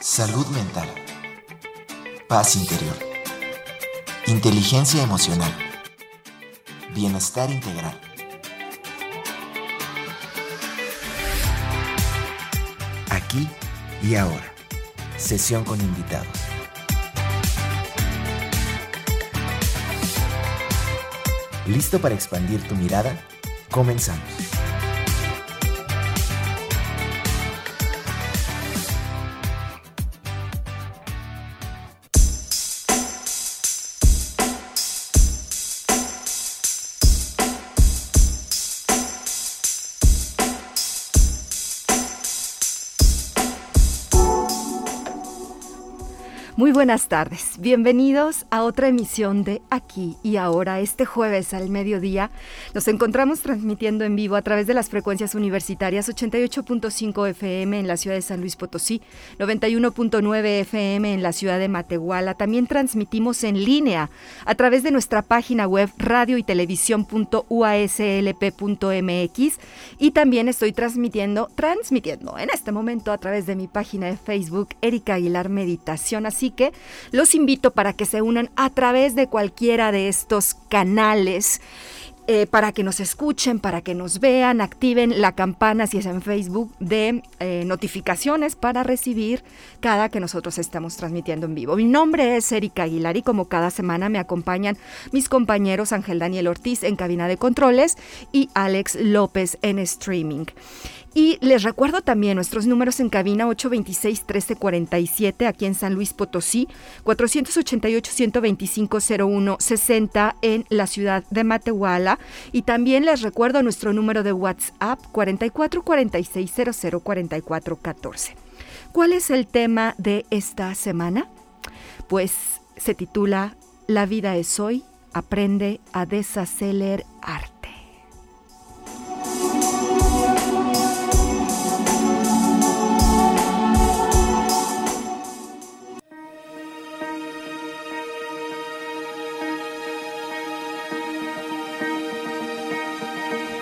Salud mental. Paz interior. Inteligencia emocional. Bienestar integral. Aquí y ahora. Sesión con invitados. ¿Listo para expandir tu mirada? Comenzamos. Buenas tardes, bienvenidos a otra emisión de Aquí y Ahora. Este jueves al mediodía nos encontramos transmitiendo en vivo a través de las frecuencias universitarias 88.5 FM en la ciudad de San Luis Potosí, 91.9 FM en la ciudad de Matehuala. También transmitimos en línea a través de nuestra página web radio y televisión.uaslp.mx y también estoy transmitiendo, transmitiendo en este momento a través de mi página de Facebook Erika Aguilar Meditación. Así que los invito para que se unan a través de cualquiera de estos canales. Eh, para que nos escuchen, para que nos vean, activen la campana si es en Facebook de eh, notificaciones para recibir cada que nosotros estamos transmitiendo en vivo. Mi nombre es Erika Aguilar y como cada semana me acompañan mis compañeros Ángel Daniel Ortiz en cabina de controles y Alex López en streaming. Y les recuerdo también nuestros números en cabina 826-1347 aquí en San Luis Potosí, 488-125-0160 en la ciudad de Matehuala. Y también les recuerdo nuestro número de WhatsApp 4446004414. ¿Cuál es el tema de esta semana? Pues se titula La vida es hoy, aprende a desacelerar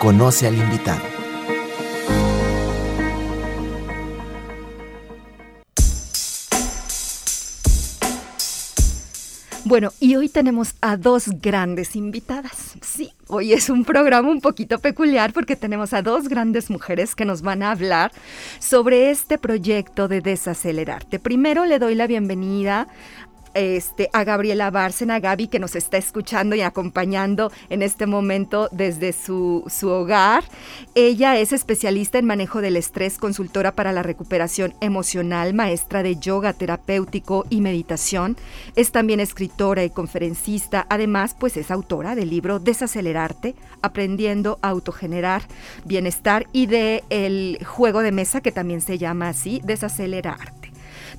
Conoce al invitado. Bueno, y hoy tenemos a dos grandes invitadas. Sí, hoy es un programa un poquito peculiar porque tenemos a dos grandes mujeres que nos van a hablar sobre este proyecto de desacelerarte. Primero le doy la bienvenida este, a Gabriela Bárcena, Gaby, que nos está escuchando y acompañando en este momento desde su, su, hogar. Ella es especialista en manejo del estrés, consultora para la recuperación emocional, maestra de yoga terapéutico y meditación. Es también escritora y conferencista. Además, pues es autora del libro Desacelerarte, aprendiendo a autogenerar bienestar y de el juego de mesa que también se llama así, Desacelerarte.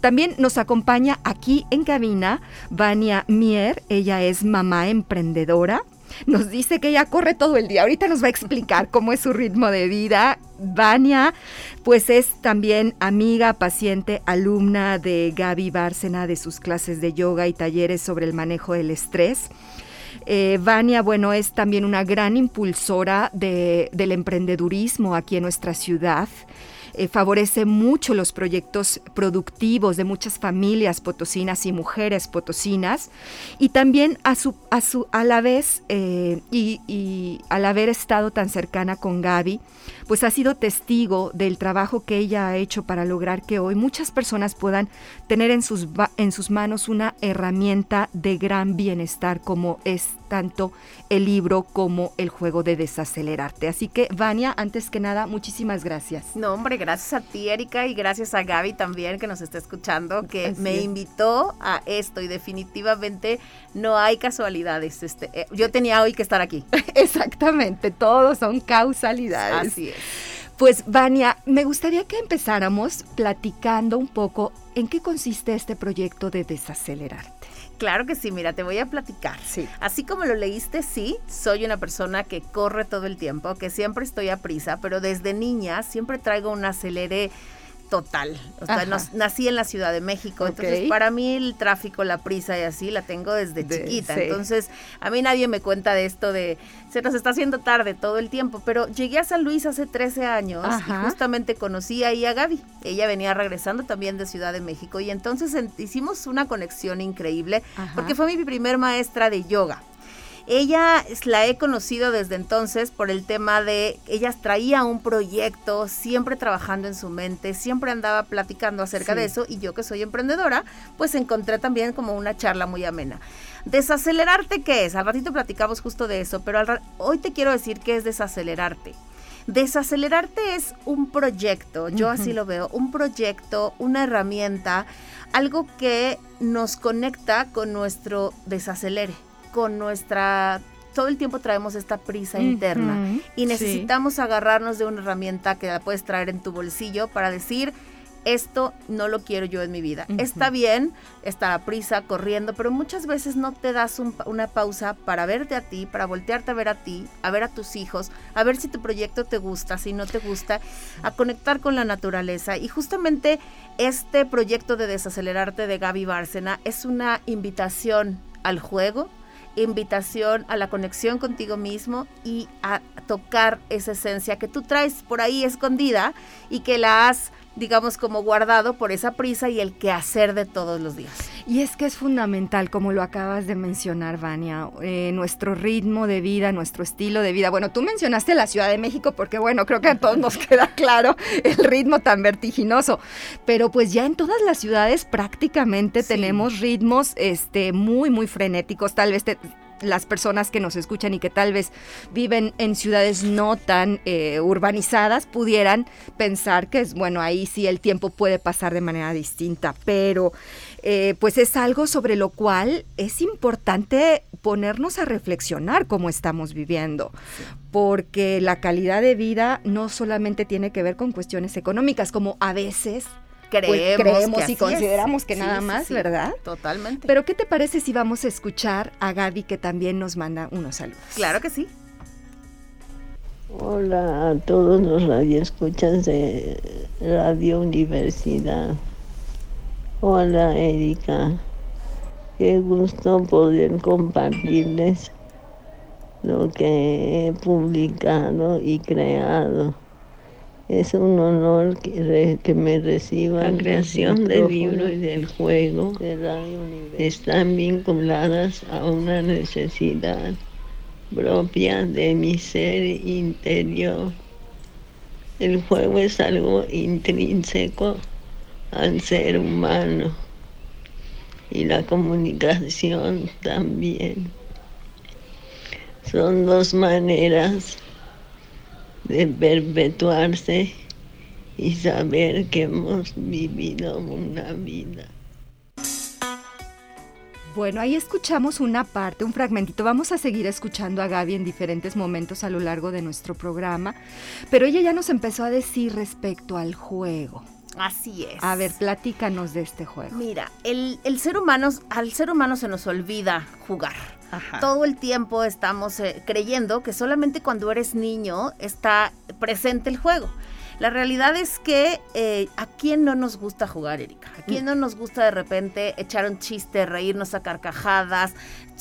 También nos acompaña aquí en cabina Vania Mier, ella es mamá emprendedora. Nos dice que ella corre todo el día. Ahorita nos va a explicar cómo es su ritmo de vida. Vania, pues es también amiga, paciente, alumna de Gaby Bárcena de sus clases de yoga y talleres sobre el manejo del estrés. Eh, Vania, bueno, es también una gran impulsora del emprendedurismo aquí en nuestra ciudad. Eh, favorece mucho los proyectos productivos de muchas familias potosinas y mujeres potosinas. Y también a, su, a, su, a la vez eh, y, y, al haber estado tan cercana con Gaby, pues ha sido testigo del trabajo que ella ha hecho para lograr que hoy muchas personas puedan tener en sus, en sus manos una herramienta de gran bienestar como es tanto el libro como el juego de desacelerarte. Así que, Vania, antes que nada, muchísimas gracias. No, hombre, gracias a ti, Erika, y gracias a Gaby también que nos está escuchando, que me invitó a esto y definitivamente no hay casualidades. Este, eh, yo tenía hoy que estar aquí. Exactamente, todos son causalidades. Así es. Pues Vania, me gustaría que empezáramos platicando un poco en qué consiste este proyecto de desacelerarte. Claro que sí, mira, te voy a platicar. Sí. Así como lo leíste, sí, soy una persona que corre todo el tiempo, que siempre estoy a prisa, pero desde niña siempre traigo un acelere total. O sea, nací en la Ciudad de México, entonces para mí el tráfico, la prisa y así la tengo desde chiquita. Entonces, a mí nadie me cuenta de esto de se nos está haciendo tarde todo el tiempo, pero llegué a San Luis hace 13 años y justamente conocí ahí a Gaby. Ella venía regresando también de Ciudad de México y entonces hicimos una conexión increíble porque fue mi primer maestra de yoga. Ella la he conocido desde entonces por el tema de, ella traía un proyecto, siempre trabajando en su mente, siempre andaba platicando acerca de eso y yo que soy emprendedora, pues encontré también como una charla muy amena. Desacelerarte, ¿qué es? Al ratito platicamos justo de eso, pero hoy te quiero decir qué es desacelerarte. Desacelerarte es un proyecto, yo así lo veo, un proyecto, una herramienta, algo que nos conecta con nuestro desacelere con nuestra todo el tiempo traemos esta prisa interna y necesitamos agarrarnos de una herramienta que la puedes traer en tu bolsillo para decir, esto no lo quiero yo en mi vida. Está bien, está la prisa, corriendo, pero muchas veces no te das una pausa para verte a ti, para voltearte a ver a ti, a ver a tus hijos, a ver si tu proyecto te gusta, si no te gusta, a conectar con la naturaleza. Y justamente este proyecto de desacelerarte de Gaby Bárcena es una invitación al juego, invitación a la conexión contigo mismo y a tocar esa esencia que tú traes por ahí escondida y que la has digamos, como guardado por esa prisa y el quehacer de todos los días. Y es que es fundamental, como lo acabas de mencionar, Vania, eh, nuestro ritmo de vida, nuestro estilo de vida. Bueno, tú mencionaste la Ciudad de México porque, bueno, creo que a todos nos queda claro el ritmo tan vertiginoso, pero pues ya en todas las ciudades prácticamente tenemos ritmos este, muy, muy frenéticos. Tal vez te, las personas que nos escuchan y que tal vez viven en ciudades no tan eh, urbanizadas pudieran pensar que es bueno ahí sí el tiempo puede pasar de manera distinta. Pero eh, pues es algo sobre lo cual es importante ponernos a reflexionar cómo estamos viviendo porque la calidad de vida no solamente tiene que ver con cuestiones económicas como a veces pues, creemos, y consideramos que nada más, ¿verdad? Totalmente. Pero ¿qué te parece si vamos a escuchar a Gaby que también nos manda unos saludos? Claro que sí. Hola a todos los radioescuchas de Radio Universidad. Hola Erika. Qué gusto poder compartirles lo que he publicado y creado es un honor que, me reciban. La creación del libro y del juego están vinculadas a una necesidad propia de mi ser interior. El juego es algo intrínseco al ser humano y la comunicación también. Son dos maneras de perpetuarse y saber que hemos vivido una vida. Bueno, ahí escuchamos una parte, un fragmentito. Vamos a seguir escuchando a Gaby en diferentes momentos a lo largo de nuestro programa, pero ella ya nos empezó a decir respecto al juego. Así es. A ver, platícanos de este juego. Mira, el, el ser humano, al ser humano se nos olvida jugar. Todo el tiempo estamos eh, creyendo que solamente cuando eres niño está presente el juego. La realidad es que eh, a quién no nos gusta jugar, Erika. A quién no nos gusta de repente echar un chiste, reírnos a carcajadas,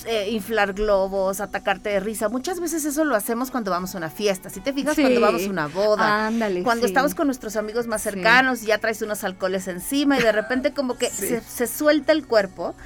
eh, inflar globos, atacarte de risa. Muchas veces eso lo hacemos cuando vamos a una fiesta. Si te fijas, cuando vamos a una boda, cuando estamos con nuestros amigos más cercanos, y ya traes unos alcoholes encima y de repente como que se, se suelta el cuerpo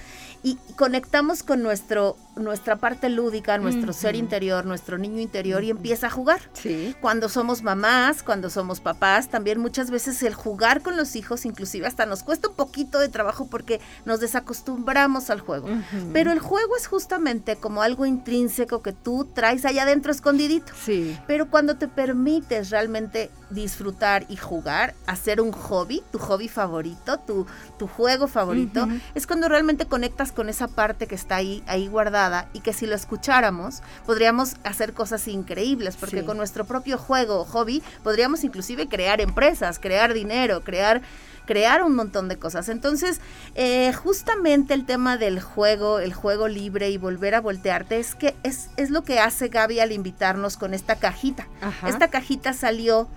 y conectamos con nuestro nuestra parte lúdica, nuestro ser interior, nuestro niño interior y empieza a jugar. Sí. Cuando somos mamás, cuando somos papás, también muchas veces el jugar con los hijos, inclusive hasta nos cuesta un poquito de trabajo porque nos desacostumbramos al juego. Pero el juego es justamente como algo intrínseco que tú traes allá adentro escondidito. Sí. Pero cuando te permites realmente disfrutar y jugar, hacer un hobby, tu hobby favorito, tu, tu juego favorito, es cuando realmente conectas con esa parte que está ahí, ahí guardada y que si lo escucháramos podríamos hacer cosas increíbles porque con nuestro propio juego o hobby podríamos inclusive crear empresas, crear dinero, crear crear un montón de cosas. Entonces, eh, justamente el tema del juego, el juego libre y volver a voltearte, es que es, es lo que hace Gaby al invitarnos con esta cajita. Esta cajita salió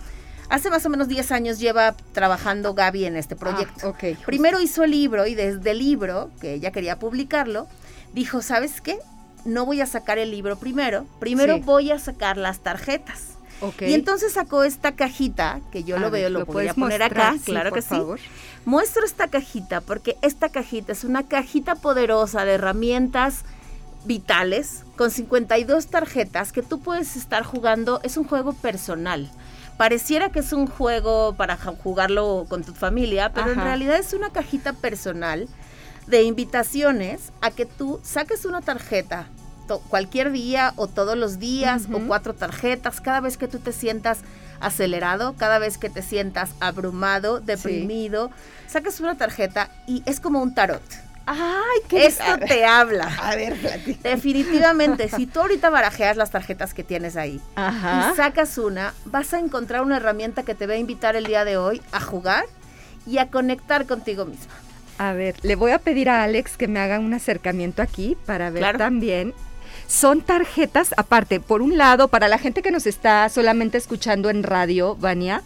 Hace más o menos 10 años lleva trabajando Gaby en este proyecto. Ah, Primero hizo el libro y desde el libro, que ella quería publicarlo, dijo, ¿sabes qué? No voy a sacar el libro primero, primero voy a sacar las tarjetas. Y entonces sacó esta cajita, que yo lo veo, lo, voy a poner acá, claro que sí. Muestro esta cajita porque esta cajita es una cajita poderosa de herramientas vitales con 52 tarjetas que tú puedes estar jugando. Es un juego personal. Pareciera que es un juego para jugarlo con tu familia, pero en realidad es una cajita personal de invitaciones a que tú saques una tarjeta cualquier día o todos los días o cuatro tarjetas, cada vez que tú te sientas acelerado, cada vez que te sientas abrumado, deprimido, sacas una tarjeta y es como un tarot. Ay, qué Esto te habla. A ver, Definitivamente, si tú ahorita barajeas las tarjetas que tienes ahí y sacas una, vas a encontrar una herramienta que te va a invitar el día de hoy a jugar y a conectar contigo misma. A ver, le voy a pedir a Alex que me haga un acercamiento aquí para ver también son tarjetas, aparte, por un lado, para la gente que nos está solamente escuchando en radio, Vania,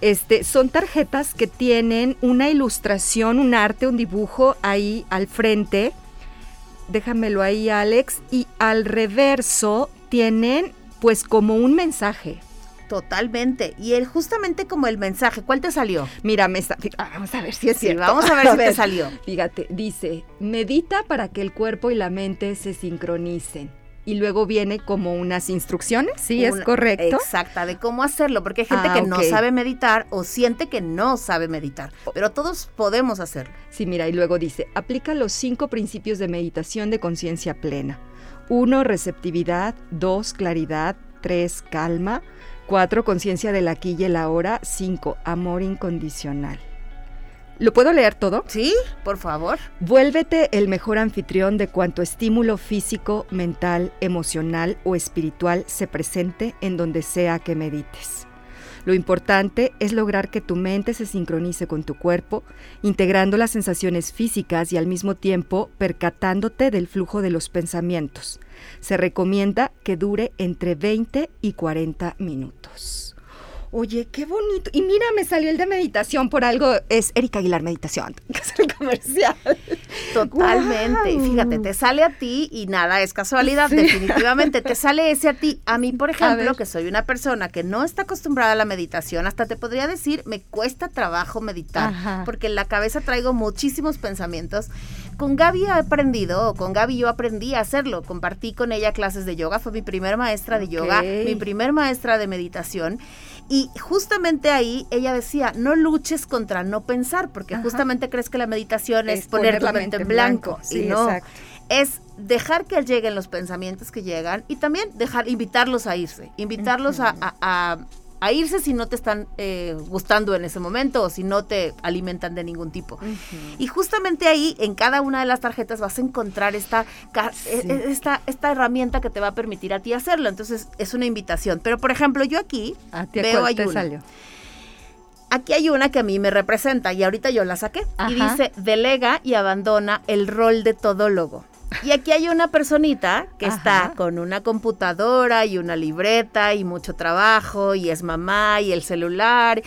este, son tarjetas que tienen una ilustración, un arte, un dibujo ahí al frente. Déjamelo ahí, Alex. Y al reverso tienen pues como un mensaje. Totalmente. Y el, justamente como el mensaje, ¿cuál te salió? Mira, me está, vamos a ver si es cierto. vamos a ver si te salió. Fíjate, dice, medita para que el cuerpo y la mente se sincronicen. Y luego viene como unas instrucciones, ¿sí es correcto? Exacta, de cómo hacerlo, porque hay gente ah, que no sabe meditar o siente que no sabe meditar, pero todos podemos hacerlo. Sí, mira, y luego dice, aplica los cinco principios de meditación de conciencia plena. Uno, receptividad. Dos, claridad. Tres, calma. 4. Conciencia del aquí y el ahora. 5. Amor incondicional. ¿Lo puedo leer todo? Sí, por favor. Vuélvete el mejor anfitrión de cuanto estímulo físico, mental, emocional o espiritual se presente en donde sea que medites. Lo importante es lograr que tu mente se sincronice con tu cuerpo, integrando las sensaciones físicas y al mismo tiempo percatándote del flujo de los pensamientos. Se recomienda que dure entre 20 y 40 minutos. Oye, qué bonito. Y mira, me salió el de meditación por algo. Es Erika Aguilar Meditación, que es el comercial. Totalmente. Y fíjate, te sale a ti y nada, es casualidad, definitivamente. Te sale ese a ti. A mí, por ejemplo, que soy una persona que no está acostumbrada a la meditación, hasta te podría decir, me cuesta trabajo meditar, porque en la cabeza traigo muchísimos pensamientos. Con Gaby he aprendido, o con Gaby yo aprendí a hacerlo. Compartí con ella clases de yoga, fue mi primera maestra de yoga, mi primer maestra de meditación. Y justamente ahí ella decía, no luches contra no pensar, porque justamente crees que la meditación es, poner, la mente en blanco. y no, es dejar que lleguen los pensamientos que llegan y también dejar, invitarlos a irse, invitarlos a a irse si no te están eh, gustando en ese momento o si no te alimentan de ningún tipo. Y justamente ahí, en cada una de las tarjetas, vas a encontrar esta, e, e, esta, esta herramienta que te va a permitir a ti hacerlo. Entonces, es una invitación. Pero, por ejemplo, yo aquí veo. Aquí hay una que a mí me representa y ahorita yo la saqué. Y dice, delega y abandona el rol de todólogo. Y aquí hay una personita que está con una computadora y una libreta y mucho trabajo y es mamá y el celular.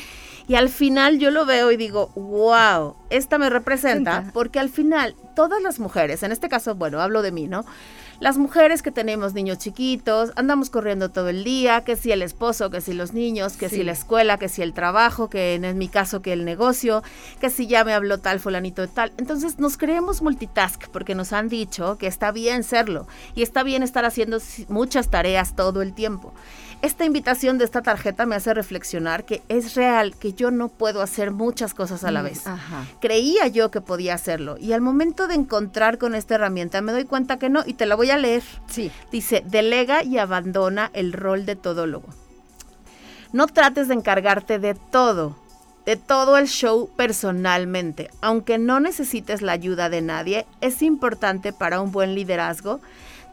Y al final yo lo veo y digo, wow, esta me representa porque al final todas las mujeres, en este caso, bueno, hablo de mí, ¿no? Las mujeres que tenemos niños chiquitos, andamos corriendo todo el día, que si el esposo, que si los niños, que si la escuela, que si el trabajo, que en mi caso que el negocio, que si ya me habló tal fulanito de tal. Entonces nos creemos multitask porque nos han dicho que está bien serlo y está bien estar haciendo muchas tareas todo el tiempo. Esta invitación de esta tarjeta me hace reflexionar que es real, que yo no puedo hacer muchas cosas a la mm, vez. Creía yo que podía hacerlo y al momento de encontrar con esta herramienta me doy cuenta que no y te la voy a leer. Sí. Dice, delega y abandona el rol de todólogo. No trates de encargarte de todo, de todo el show personalmente. Aunque no necesites la ayuda de nadie, es importante para un buen liderazgo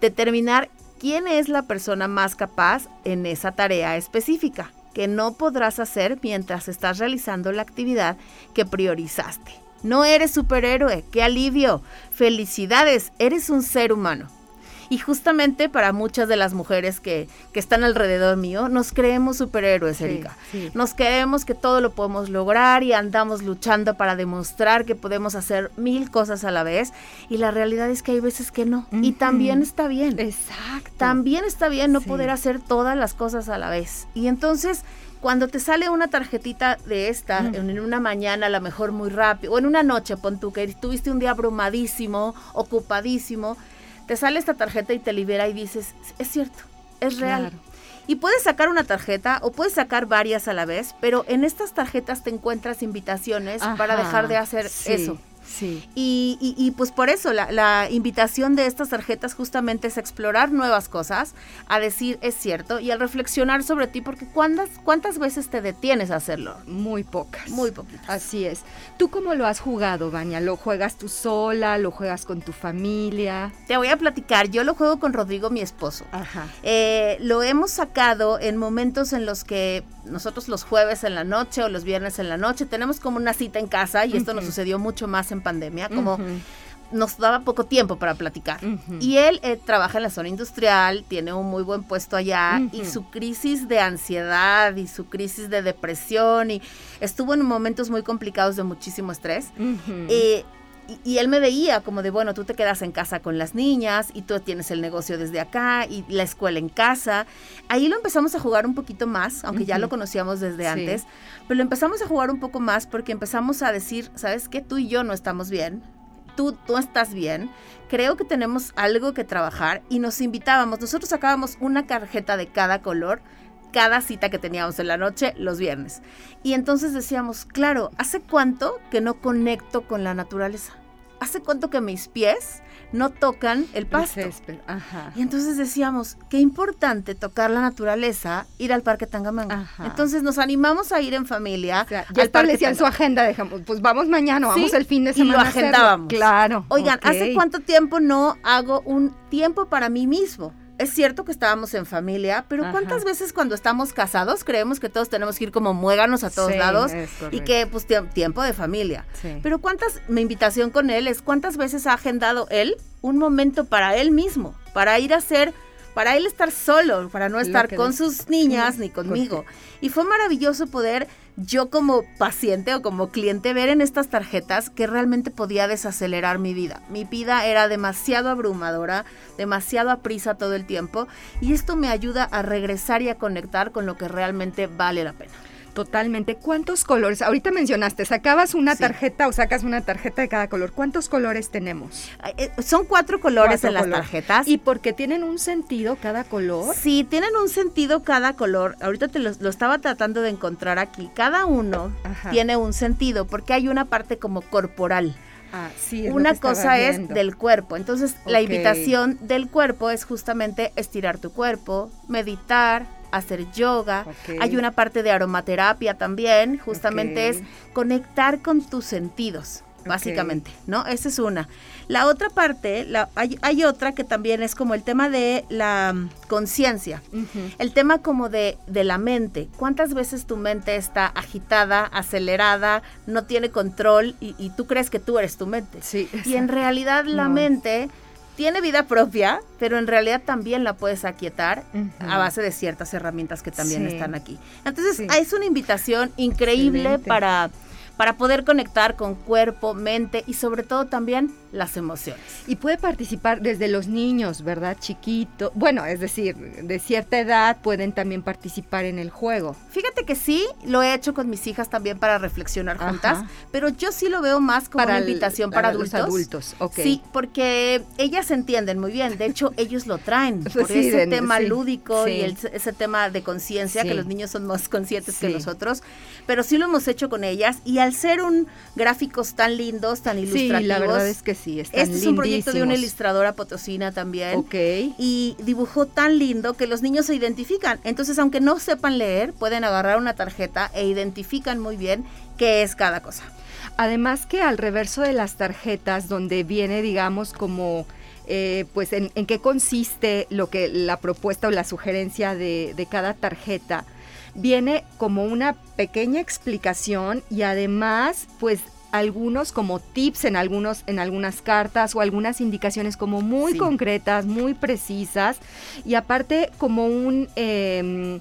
determinar quién es la persona más capaz en esa tarea específica, que no podrás hacer mientras estás realizando la actividad que priorizaste. No eres superhéroe, qué alivio. Felicidades, eres un ser humano. Y justamente para muchas de las mujeres que, que están alrededor mío, nos creemos superhéroes, Erika. Nos creemos que todo lo podemos lograr y andamos luchando para demostrar que podemos hacer mil cosas a la vez. Y la realidad es que hay veces que no. Y también está bien. Exacto. También está bien no poder hacer todas las cosas a la vez. Y entonces cuando te sale una tarjetita de esta, en una mañana a lo mejor muy rápido, o en una noche, pon tú que tuviste un día abrumadísimo, ocupadísimo, te sale esta tarjeta y te libera y dices, es cierto, es real. Y puedes sacar una tarjeta o puedes sacar varias a la vez, pero en estas tarjetas te encuentras invitaciones para dejar de hacer eso. Sí. Y, y, pues por eso la, invitación de estas tarjetas justamente es explorar nuevas cosas, a decir es cierto y a reflexionar sobre ti, porque ¿cuántas, cuántas veces te detienes a hacerlo? Muy pocas. Muy poquitas. Así es. ¿Tú cómo lo has jugado, Baña? ¿Lo juegas tú sola? ¿Lo juegas con tu familia? Te voy a platicar. Yo lo juego con Rodrigo, mi esposo. Ajá. Eh, lo hemos sacado en momentos en los que nosotros los jueves en la noche o los viernes en la noche tenemos como una cita en casa y esto nos sucedió mucho más en pandemia, como nos daba poco tiempo para platicar. Y él eh, trabaja en la zona industrial, tiene un muy buen puesto allá y su crisis de ansiedad y su crisis de depresión y estuvo en momentos muy complicados de muchísimo estrés. Eh, y, él me veía como de, bueno, tú te quedas en casa con las niñas y tú tienes el negocio desde acá y la escuela en casa. Ahí lo empezamos a jugar un poquito más, aunque ya lo conocíamos desde antes, pero lo empezamos a jugar un poco más porque empezamos a decir, ¿sabes qué? Tú y yo no estamos bien. Tú, tú estás bien. Creo que tenemos algo que trabajar y nos invitábamos. Nosotros sacábamos una tarjeta de cada color cada cita que teníamos en la noche los viernes. Y entonces decíamos, claro, ¿hace cuánto que no conecto con la naturaleza? ¿Hace cuánto que mis pies no tocan el pasto? Y entonces decíamos, qué importante tocar la naturaleza, ir al Parque Tangamanga. Entonces nos animamos a ir en familia. ya establecían su agenda, dejamos, pues vamos mañana, vamos el fin de semana. Y lo agendábamos. Claro. Oigan, ¿hace cuánto tiempo no hago un tiempo para mí mismo? Es cierto que estábamos en familia, pero ¿cuántas veces cuando estamos casados creemos que todos tenemos que ir como muéganos a todos lados y que pues tiempo de familia? Pero ¿cuántas, mi invitación con él es cuántas veces ha agendado él un momento para él mismo, para ir a hacer para él estar solo, para no estar con sus niñas ni conmigo. Y fue maravilloso poder yo como paciente o como cliente ver en estas tarjetas que realmente podía desacelerar mi vida. Mi vida era demasiado abrumadora, demasiado a prisa todo el tiempo y esto me ayuda a regresar y a conectar con lo que realmente vale la pena. Totalmente. ¿Cuántos colores? Ahorita mencionaste, sacabas una tarjeta o sacas una tarjeta de cada color. ¿Cuántos colores tenemos? Eh, son cuatro colores en las tarjetas. ¿Y porque tienen un sentido cada color? Sí, tienen un sentido cada color. Ahorita te lo, estaba tratando de encontrar aquí. Cada uno tiene un sentido porque hay una parte como corporal. Ah, sí, una cosa es del cuerpo. Entonces, la invitación del cuerpo es justamente estirar tu cuerpo, meditar, hacer yoga. Hay una parte de aromaterapia también, justamente es conectar con tus sentidos, básicamente, ¿no? Esa es una. La otra parte, la, hay, otra que también es como el tema de la mm, conciencia, el tema como de, de la mente. ¿Cuántas veces tu mente está agitada, acelerada, no tiene control y, tú crees que tú eres tu mente? Sí. Y en realidad la mente tiene vida propia, pero en realidad también la puedes aquietar a base de ciertas herramientas que también están aquí. Entonces, es una invitación increíble para para poder conectar con cuerpo, mente y sobre todo también las emociones. Y puede participar desde los niños, ¿verdad? Chiquito. Bueno, es decir, de cierta edad pueden también participar en el juego. Fíjate que sí, lo he hecho con mis hijas también para reflexionar juntas, pero yo sí lo veo más como una invitación para, adultos. Los adultos, ok. Sí, porque ellas entienden muy bien. De hecho, ellos lo traen por ese tema lúdico y ese tema de conciencia, que los niños son más conscientes que nosotros. Pero sí lo hemos hecho con ellas y al ser un gráficos tan lindos, tan ilustrativos. Sí, la verdad es que sí, están Este es un proyecto de una ilustradora potosina también. Ok. Y dibujó tan lindo que los niños se identifican. Entonces, aunque no sepan leer, pueden agarrar una tarjeta e identifican muy bien qué es cada cosa. Además que al reverso de las tarjetas, donde viene, digamos, como... Eh, pues en, qué consiste lo que la propuesta o la sugerencia de, de cada tarjeta, viene como una pequeña explicación y además pues algunos como tips en algunos en algunas cartas o algunas indicaciones como muy concretas, muy precisas y aparte como un em,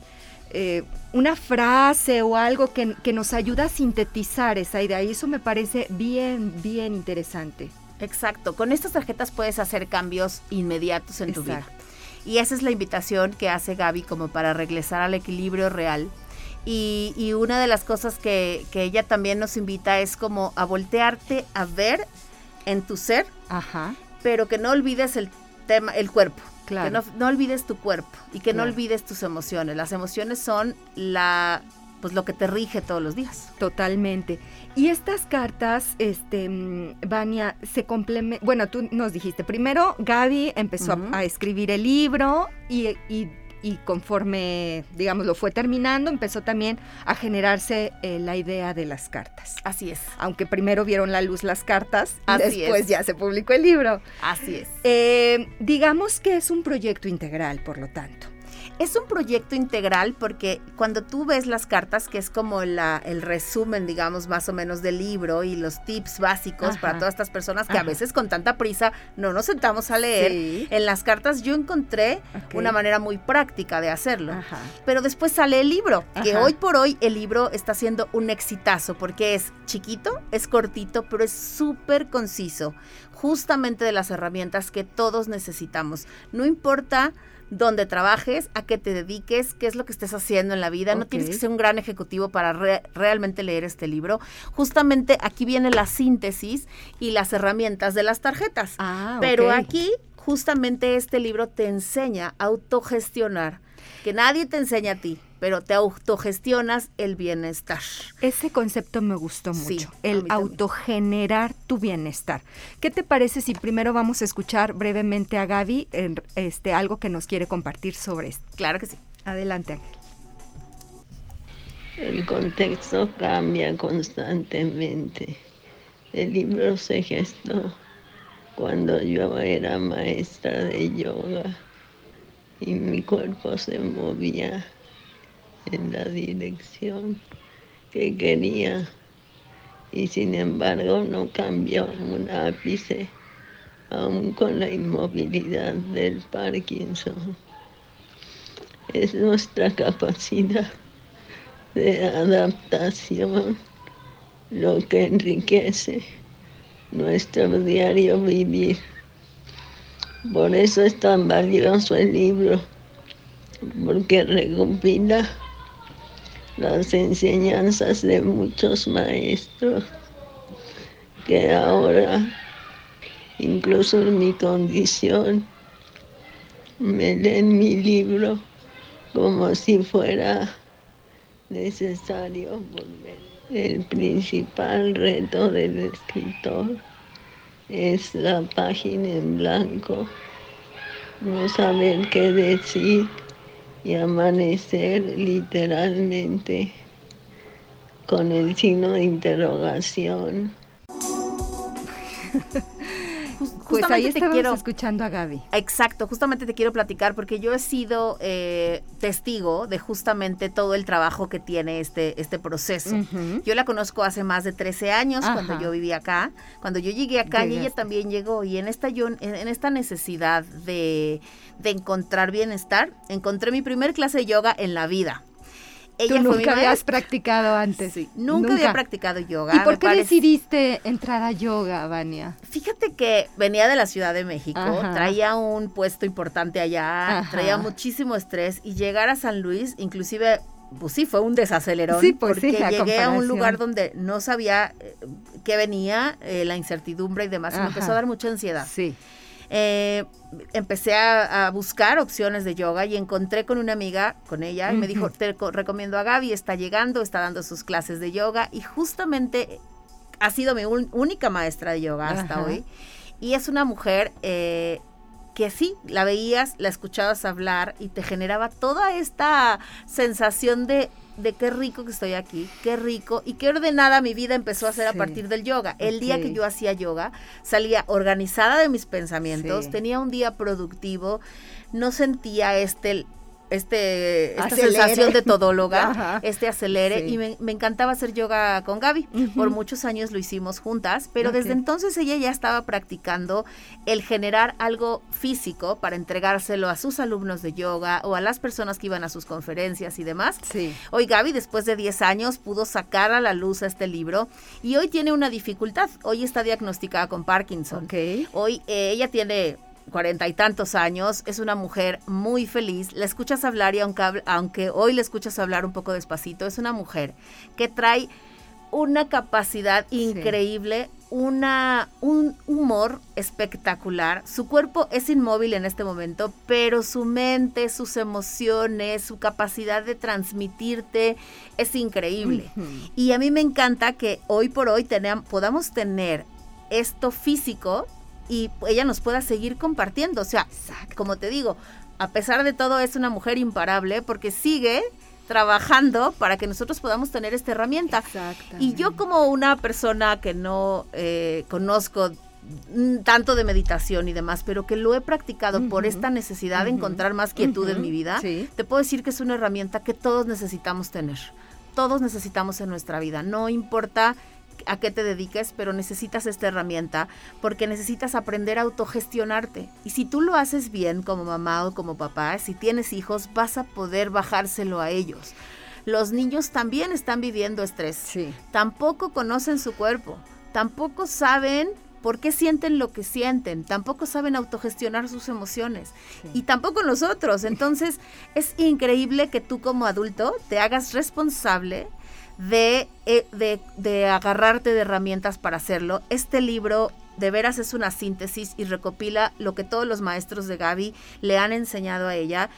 eh, una frase o algo que, nos ayuda a sintetizar esa idea y eso me parece bien, bien interesante. Exacto, con estas tarjetas puedes hacer cambios inmediatos en tu vida. Y esa es la invitación que hace Gaby como para regresar al equilibrio real. Y, una de las cosas que, que, ella también nos invita es como a voltearte a ver en tu ser, Ajá. pero que no olvides el tema, el cuerpo. Que no, olvides tu cuerpo y que no olvides tus emociones. Las emociones son la pues lo que te rige todos los días. Totalmente. Y estas cartas, este, mm, Vania, se complementan. Bueno, tú nos dijiste, primero Gaby empezó a, a, escribir el libro y, y y conforme, digamos, lo fue terminando, empezó también a generarse eh, la idea de las cartas. Así es. Aunque primero vieron la luz las cartas, y después ya se publicó el libro. Así es. Eh, digamos que es un proyecto integral, por lo tanto. Es un proyecto integral porque cuando tú ves las cartas, que es como la, el resumen, digamos, más o menos del libro y los tips básicos para todas estas personas que a veces con tanta prisa no nos sentamos a leer, en las cartas yo encontré una manera muy práctica de hacerlo. Pero después sale el libro, que hoy por hoy el libro está siendo un exitazo porque es chiquito, es cortito, pero es súper conciso, justamente de las herramientas que todos necesitamos. No importa donde trabajes, a qué te dediques, qué es lo que estés haciendo en la vida. No tienes que ser un gran ejecutivo para realmente leer este libro. Justamente aquí viene la síntesis y las herramientas de las tarjetas. Ah, Pero aquí, justamente este libro te enseña a autogestionar, que nadie te enseña a ti pero te autogestionas el bienestar. Ese concepto me gustó mucho, el autogenerar tu bienestar. ¿Qué te parece si primero vamos a escuchar brevemente a Gaby este, algo que nos quiere compartir sobre esto? Claro que sí. Adelante, Ángel. El contexto cambia constantemente. El libro se gestó cuando yo era maestra de yoga y mi cuerpo se movía en la dirección que quería y sin embargo no cambió un ápice, aún con la inmovilidad del Parkinson. Es nuestra capacidad de adaptación lo que enriquece nuestro diario vivir. Por eso es tan valioso el libro, porque recopila las enseñanzas de muchos maestros que ahora, incluso en mi condición, me leen mi libro como si fuera necesario volver. El principal reto del escritor es la página en blanco, no saber qué decir y amanecer literalmente con el signo de interrogación. pues ahí te quiero escuchando a Gaby. Exacto, justamente te quiero platicar porque yo he sido eh, testigo de justamente todo el trabajo que tiene este, este proceso. Yo la conozco hace más de 13 años cuando yo vivía acá. Cuando yo llegué acá y ella también llegó y en esta, yo, en esta necesidad de de encontrar bienestar, encontré mi primer clase de yoga en la vida. Ella ¿Tú nunca habías practicado antes? Sí, nunca, había practicado yoga. ¿Y por qué decidiste entrar a yoga, Vania? Fíjate que venía de la Ciudad de México, traía un puesto importante allá, traía muchísimo estrés y llegar a San Luis, inclusive pues sí, fue un desacelerón. Sí, pues porque llegué a un lugar donde no sabía eh, qué venía, eh, la incertidumbre y demás. Y me empezó a dar mucha ansiedad. Sí. Eh, empecé a, buscar opciones de yoga y encontré con una amiga, con ella, y me dijo, te recomiendo a Gaby, está llegando, está dando sus clases de yoga y justamente ha sido mi única maestra de yoga hasta hoy. Y es una mujer eh, que sí, la veías, la escuchabas hablar y te generaba toda esta sensación de de qué rico que estoy aquí, qué rico y qué ordenada mi vida empezó a ser a partir del yoga. El día que yo hacía yoga, salía organizada de mis pensamientos, tenía un día productivo, no sentía este este, esta sensación de todóloga, este acelere, y me, encantaba hacer yoga con Gaby. Por muchos años lo hicimos juntas, pero desde entonces ella ya estaba practicando el generar algo físico para entregárselo a sus alumnos de yoga o a las personas que iban a sus conferencias y demás. Sí. Hoy Gaby, después de 10 años, pudo sacar a la luz este libro y hoy tiene una dificultad. Hoy está diagnosticada con Parkinson. Hoy eh, ella tiene cuarenta y tantos años, es una mujer muy feliz, la escuchas hablar y aunque, aunque hoy le escuchas hablar un poco despacito, es una mujer que trae una capacidad increíble, una, un humor espectacular. Su cuerpo es inmóvil en este momento, pero su mente, sus emociones, su capacidad de transmitirte es increíble. Y a mí me encanta que hoy por hoy podamos tener esto físico y ella nos pueda seguir compartiendo. O sea, como te digo, a pesar de todo es una mujer imparable porque sigue trabajando para que nosotros podamos tener esta herramienta. Y yo como una persona que no eh, conozco tanto de meditación y demás, pero que lo he practicado por esta necesidad de encontrar más quietud en mi vida, te puedo decir que es una herramienta que todos necesitamos tener. Todos necesitamos en nuestra vida. No importa a qué te dediques, pero necesitas esta herramienta porque necesitas aprender a autogestionarte. Y si tú lo haces bien como mamá o como papá, si tienes hijos, vas a poder bajárselo a ellos. Los niños también están viviendo estrés. Sí. Tampoco conocen su cuerpo. Tampoco saben por qué sienten lo que sienten, tampoco saben autogestionar sus emociones y tampoco nosotros. Entonces es increíble que tú como adulto te hagas responsable de, eh, de, de agarrarte de herramientas para hacerlo. Este libro de veras es una síntesis y recopila lo que todos los maestros de Gaby le han enseñado a ella.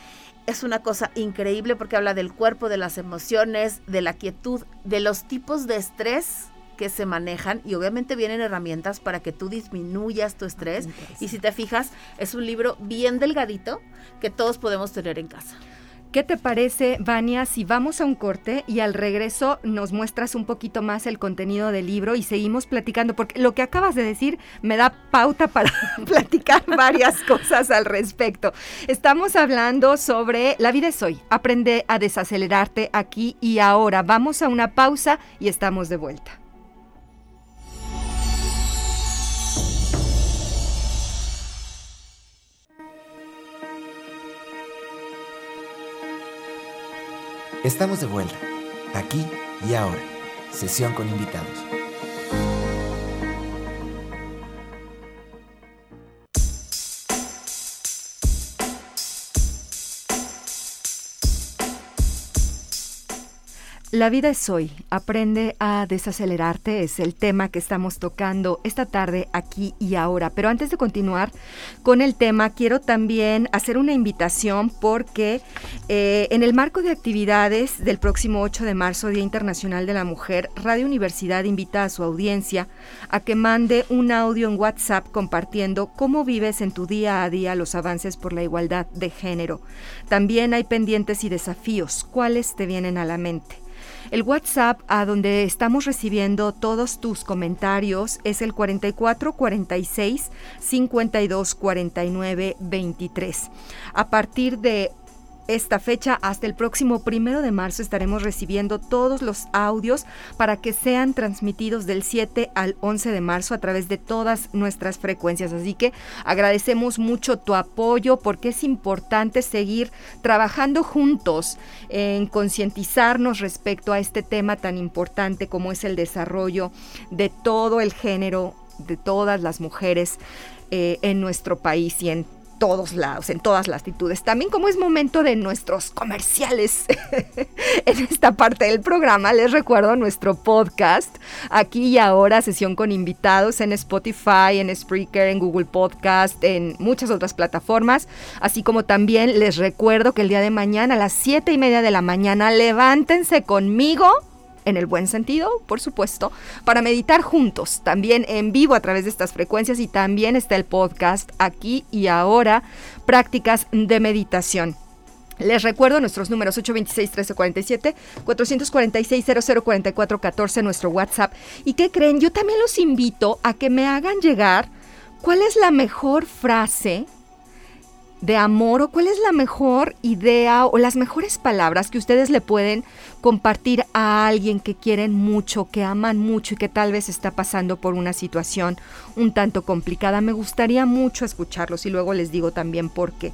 Es una cosa increíble porque habla del cuerpo, de las emociones, de la quietud, de los tipos de estrés que se manejan y obviamente vienen herramientas para que tú disminuyas tu estrés. Y si te fijas, es un libro bien delgadito que todos podemos tener en casa. ¿Qué te parece, Vania, si vamos a un corte y al regreso nos muestras un poquito más el contenido del libro y seguimos platicando? Porque lo que acabas de decir me da pauta para platicar varias cosas al respecto. Estamos hablando sobre La vida es hoy. Aprende a desacelerarte aquí y ahora. Vamos a una pausa y estamos de vuelta. Estamos de vuelta, aquí y ahora. Sesión con invitados. La vida es hoy. Aprende a desacelerarte. Es el tema que estamos tocando esta tarde aquí y ahora. Pero antes de continuar con el tema, quiero también hacer una invitación porque eh, en el marco de actividades del próximo 8 de marzo, Día Internacional de la Mujer, Radio Universidad invita a su audiencia a que mande un audio en WhatsApp compartiendo cómo vives en tu día a día los avances por la igualdad de género. También hay pendientes y desafíos. ¿Cuáles te vienen a la mente? El WhatsApp a donde estamos recibiendo todos tus comentarios es el 44 46 52 49 23. A partir de esta fecha hasta el próximo primero de marzo estaremos recibiendo todos los audios para que sean transmitidos del 7 al 11 de marzo a través de todas nuestras frecuencias. Así que agradecemos mucho tu apoyo porque es importante seguir trabajando juntos en concientizarnos respecto a este tema tan importante como es el desarrollo de todo el género, de todas las mujeres eh, en nuestro país y en todos lados, en todas las latitudes. También como es momento de nuestros comerciales en esta parte del programa, les recuerdo nuestro podcast, aquí y ahora, sesión con invitados en Spotify, en Spreaker, en Google Podcast, en muchas otras plataformas, así como también les recuerdo que el día de mañana a las siete y media de la mañana, levántense conmigo en el buen sentido, por supuesto, para meditar juntos, también en vivo a través de estas frecuencias y también está el podcast aquí y ahora, prácticas de meditación. Les recuerdo nuestros números 826-1347, 446-0044-14, nuestro WhatsApp. ¿Y qué creen? Yo también los invito a que me hagan llegar cuál es la mejor frase de amor o cuál es la mejor idea o las mejores palabras que ustedes le pueden compartir a alguien que quieren mucho, que aman mucho y que tal vez está pasando por una situación un tanto complicada. Me gustaría mucho escucharlos y luego les digo también por qué.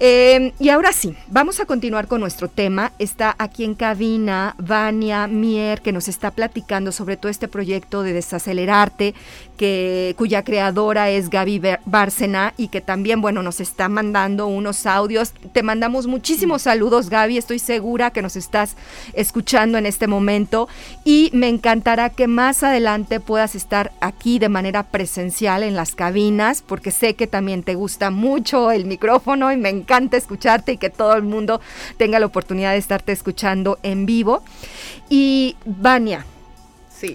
Em, y ahora sí, vamos a continuar con nuestro tema. Está aquí en cabina Vania Mier, que nos está platicando sobre todo este proyecto de Desacelerarte, que, cuya creadora es Gaby Bárcena y que también, bueno, nos está mandando unos audios. Te mandamos muchísimos saludos, Gaby. Estoy segura que nos estás escuchando en este momento y me encantará que más adelante puedas estar aquí de manera presencial en las cabinas, porque sé que también te gusta mucho el micrófono y me encanta encanta escucharte y que todo el mundo tenga la oportunidad de estarte escuchando en vivo. Y Vania,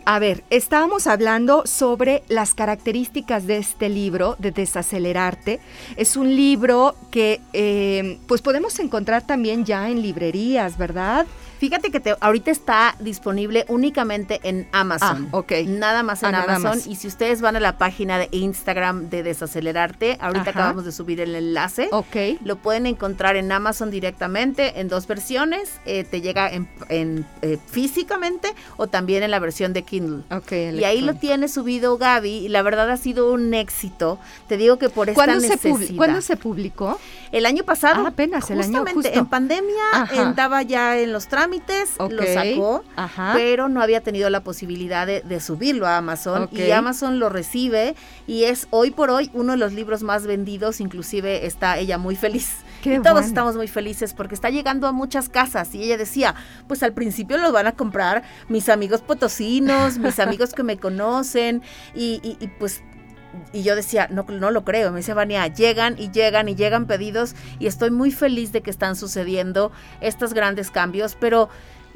A ver, estábamos hablando sobre las características de este libro, de Desacelerarte. Es un libro que eh, pues podemos encontrar también ya en librerías, ¿verdad? Fíjate que ahorita está disponible únicamente en Amazon. Ah, ok. Nada más en ah, Amazon. Y si ustedes van a la página de Instagram de Desacelerarte, ahorita acabamos de subir el enlace. Ok. Lo pueden encontrar en Amazon directamente en dos versiones. Eh, te llega en, eh, físicamente o también en la versión de Kindle. Ok. Y ahí lo tiene subido Gaby y la verdad ha sido un éxito. Te digo que por esta ¿Cuándo necesidad. Se ¿Cuándo se publicó? El año pasado. Ah, apenas, el año justo. en pandemia, andaba ya en los trámites lo sacó, pero no había tenido la posibilidad de, subirlo a Amazon y Amazon lo recibe y es hoy por hoy uno de los libros más vendidos, inclusive está ella muy feliz. y todos estamos muy felices porque está llegando a muchas casas y ella decía, pues al principio lo van a comprar mis amigos potosinos, mis amigos que me conocen y, y pues y yo decía, no, no lo creo. Me dice Vania, llegan y llegan y llegan pedidos y estoy muy feliz de que están sucediendo estos grandes cambios, pero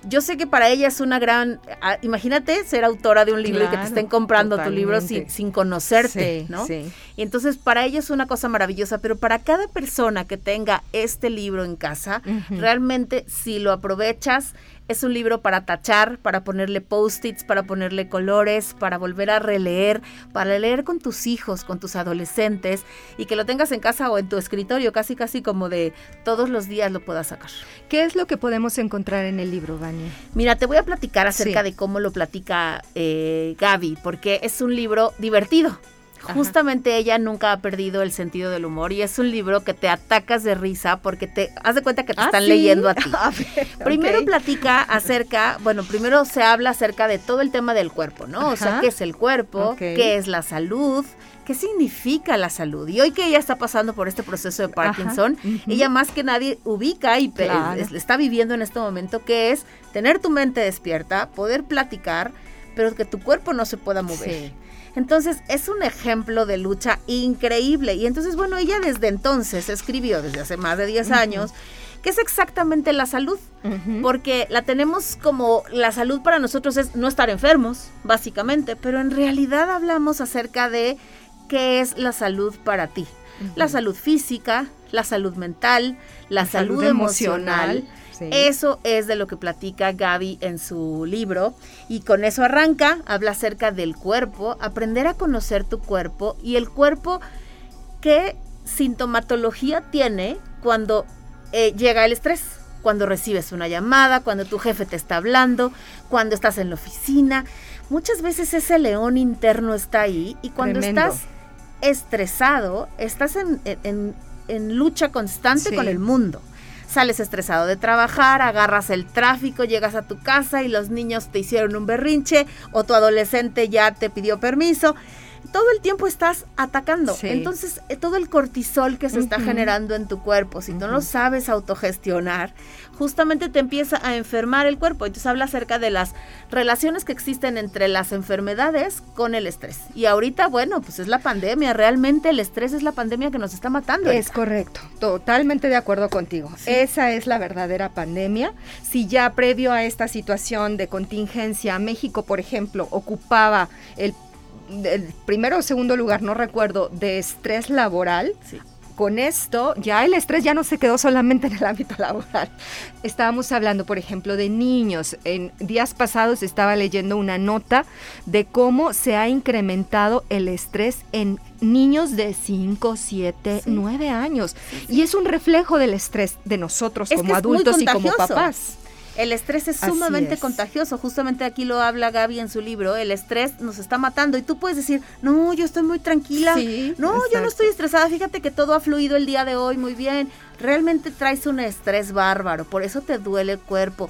yo sé que para ella es una gran, ah, imagínate ser autora de un libro y que te estén comprando tu libro sin, sin conocerte, ¿no? Sí. Y entonces para ella es una cosa maravillosa, pero para cada persona que tenga este libro en casa, realmente si lo aprovechas, es un libro para tachar, para ponerle post-its, para ponerle colores, para volver a releer, para leer con tus hijos, con tus adolescentes y que lo tengas en casa o en tu escritorio, casi casi como de todos los días lo puedas sacar. ¿Qué es lo que podemos encontrar en el libro, Vania? Mira, te voy a platicar acerca de cómo lo platica eh, Gaby, porque es un libro divertido. Justamente ella nunca ha perdido el sentido del humor y es un libro que te atacas de risa porque te haz de cuenta que te ah, están leyendo a ti. primero platica acerca, bueno, primero se habla acerca de todo el tema del cuerpo, ¿no? O sea, qué es el cuerpo, qué es la salud, qué significa la salud. Y hoy que ella está pasando por este proceso de Parkinson, ella más que nadie ubica y está viviendo en este momento que es tener tu mente despierta, poder platicar, pero que tu cuerpo no se pueda mover. Entonces es un ejemplo de lucha increíble. Y entonces, bueno, ella desde entonces escribió, desde hace más de 10 años, que es exactamente la salud. Porque la tenemos como la salud para nosotros es no estar enfermos, básicamente, pero en realidad hablamos acerca de qué es la salud para ti. La salud física, la salud mental, la, salud, emocional eso es de lo que platica Gaby en su libro y con eso arranca, habla acerca del cuerpo, aprender a conocer tu cuerpo y el cuerpo qué sintomatología tiene cuando eh, llega el estrés cuando recibes una llamada, cuando tu jefe te está hablando, cuando estás en la oficina. Muchas veces ese león interno está ahí y cuando estás estresado, estás en, lucha constante con el mundo sales estresado de trabajar, agarras el tráfico, llegas a tu casa y los niños te hicieron un berrinche o tu adolescente ya te pidió permiso todo el tiempo estás atacando. Entonces, eh, todo el cortisol que se está generando en tu cuerpo, si no lo sabes autogestionar, justamente te empieza a enfermar el cuerpo. Entonces habla acerca de las relaciones que existen entre las enfermedades con el estrés. Y ahorita, bueno, pues es la pandemia. Realmente el estrés es la pandemia que nos está matando. Es correcto. Totalmente de acuerdo contigo. Esa es la verdadera pandemia. Si ya previo a esta situación de contingencia, México, por ejemplo, ocupaba el el primero o segundo lugar, no recuerdo, de estrés laboral. Con esto, ya el estrés ya no se quedó solamente en el ámbito laboral. Estábamos hablando, por ejemplo, de niños. En días pasados estaba leyendo una nota de cómo se ha incrementado el estrés en niños de 5, 7, 9 años. Y es un reflejo del estrés de nosotros como adultos y como papás. El estrés es sumamente contagioso, justamente aquí lo habla Gaby en su libro, el estrés nos está matando y tú puedes decir, no, yo estoy muy tranquila, no, yo no estoy estresada, fíjate que todo ha fluido el día de hoy muy bien, realmente traes un estrés bárbaro, por eso te duele el cuerpo,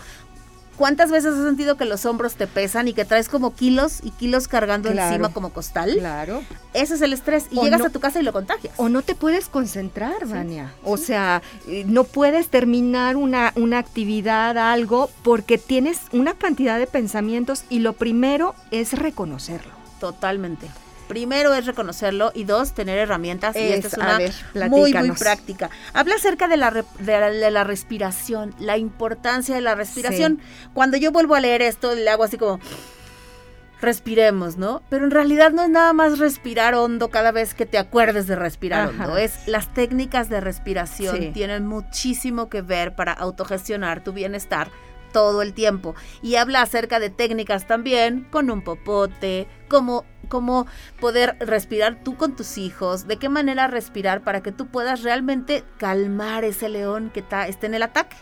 ¿Cuántas veces has sentido que los hombros te pesan y que traes como kilos y kilos cargando encima como costal? Claro. Ese es el estrés. Y llegas a tu casa y lo contagias. O no te puedes concentrar, Vania. O sea, eh, no puedes terminar una, una actividad, algo, porque tienes una cantidad de pensamientos y lo primero es reconocerlo. Totalmente. Primero es reconocerlo y dos, tener herramientas. y esta es una muy, muy práctica. Habla acerca de la, de la, respiración, la importancia de la respiración. Cuando yo vuelvo a leer esto, le hago así como respiremos, ¿no? Pero en realidad no es nada más respirar hondo cada vez que te acuerdes de respirar hondo. Es las técnicas de respiración tienen muchísimo que ver para autogestionar tu bienestar todo el tiempo. Y habla acerca de técnicas también, con un popote, como cómo poder respirar tú con tus hijos, de qué manera respirar para que tú puedas realmente calmar ese león que está, en el ataque.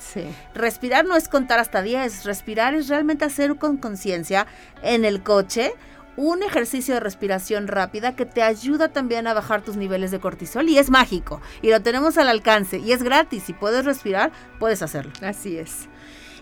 Respirar no es contar hasta 10, respirar es realmente hacer con conciencia en el coche un ejercicio de respiración rápida que te ayuda también a bajar tus niveles de cortisol y es mágico y lo tenemos al alcance y es gratis. Si puedes respirar, puedes hacerlo. Así es.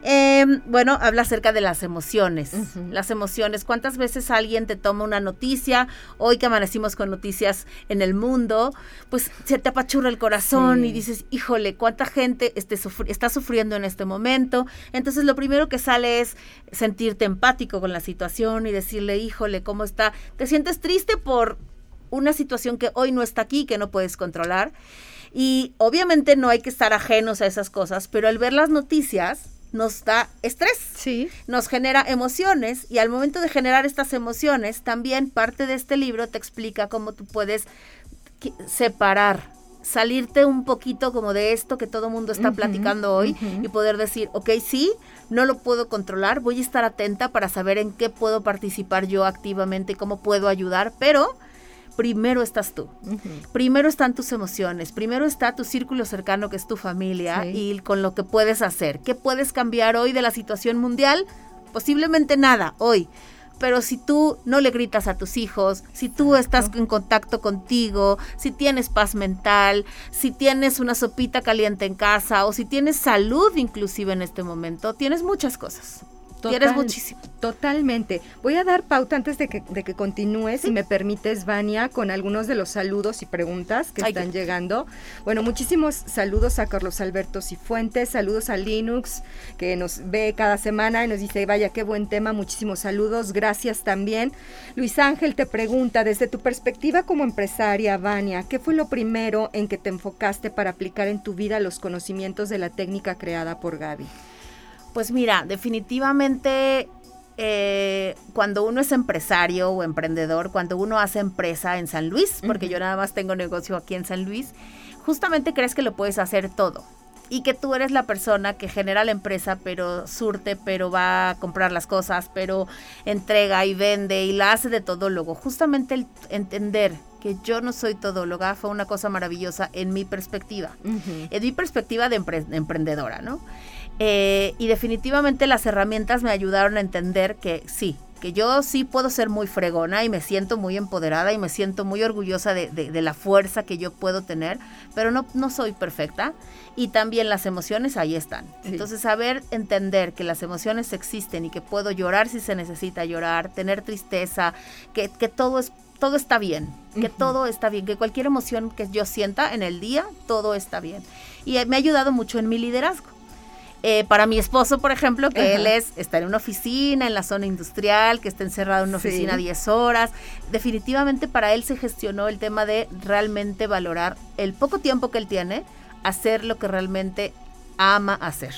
Em, bueno, habla acerca de las emociones. Las emociones. ¿Cuántas veces alguien te toma una noticia? Hoy que amanecimos con noticias en el mundo, pues se te apachurra el corazón y dices, híjole, ¿cuánta gente este, está sufriendo en este momento? Entonces lo primero que sale es sentirte empático con la situación y decirle, híjole, ¿cómo está? Te sientes triste por una situación que hoy no está aquí, que no puedes controlar. Y obviamente no hay que estar ajenos a esas cosas, pero al ver las noticias, nos da estrés, sí. nos genera emociones y al momento de generar estas emociones, también parte de este libro te explica cómo tú puedes separar, salirte un poquito como de esto que todo mundo está platicando hoy y poder decir, ok, sí, no lo puedo controlar, voy a estar atenta para saber en qué puedo participar yo activamente, cómo puedo ayudar, pero primero estás tú. Primero están tus emociones, primero está tu círculo cercano que es tu familia y con lo que puedes hacer. ¿Qué puedes cambiar hoy de la situación mundial? Posiblemente nada hoy. Pero si tú no le gritas a tus hijos, si tú estás en contacto contigo, si tienes paz mental, si tienes una sopita caliente en casa o si tienes salud inclusive en este momento, tienes muchas cosas. Total, muchísimo. Totalmente. Voy a dar pauta antes de que, de que continúes, si me permites, Vania, con algunos de los saludos y preguntas que están llegando. Bueno, muchísimos saludos a Carlos Alberto Cifuentes, saludos a Linux, que nos ve cada semana y nos dice, vaya, qué buen tema, muchísimos saludos, gracias también. Luis Ángel te pregunta, desde tu perspectiva como empresaria, Vania, ¿qué fue lo primero en que te enfocaste para aplicar en tu vida los conocimientos de la técnica creada por Gaby? Pues mira, definitivamente eh, cuando uno es empresario o emprendedor, cuando uno hace empresa en San Luis, porque yo nada más tengo negocio aquí en San Luis, justamente crees que lo puedes hacer todo y que tú eres la persona que genera la empresa, pero surte, pero va a comprar las cosas, pero entrega y vende y la hace de todólogo. Justamente el entender que yo no soy todóloga fue una cosa maravillosa en mi perspectiva, en mi perspectiva de emprendedora, ¿no? Eh, y definitivamente las herramientas me ayudaron a entender que sí, que yo sí puedo ser muy fregona y me siento muy empoderada y me siento muy orgullosa de, la fuerza que yo puedo tener, pero no, no soy perfecta y también las emociones ahí están. Entonces saber entender que las emociones existen y que puedo llorar si se necesita llorar, tener tristeza, que, todo es todo está bien, que todo está bien, que cualquier emoción que yo sienta en el día, todo está bien. Y me ha ayudado mucho en mi liderazgo. Eh, para mi esposo, por ejemplo, que él es, está en una oficina, en la zona industrial, que está encerrado en una oficina 10 horas, definitivamente para él se gestionó el tema de realmente valorar el poco tiempo que él tiene, hacer lo que realmente ama hacer.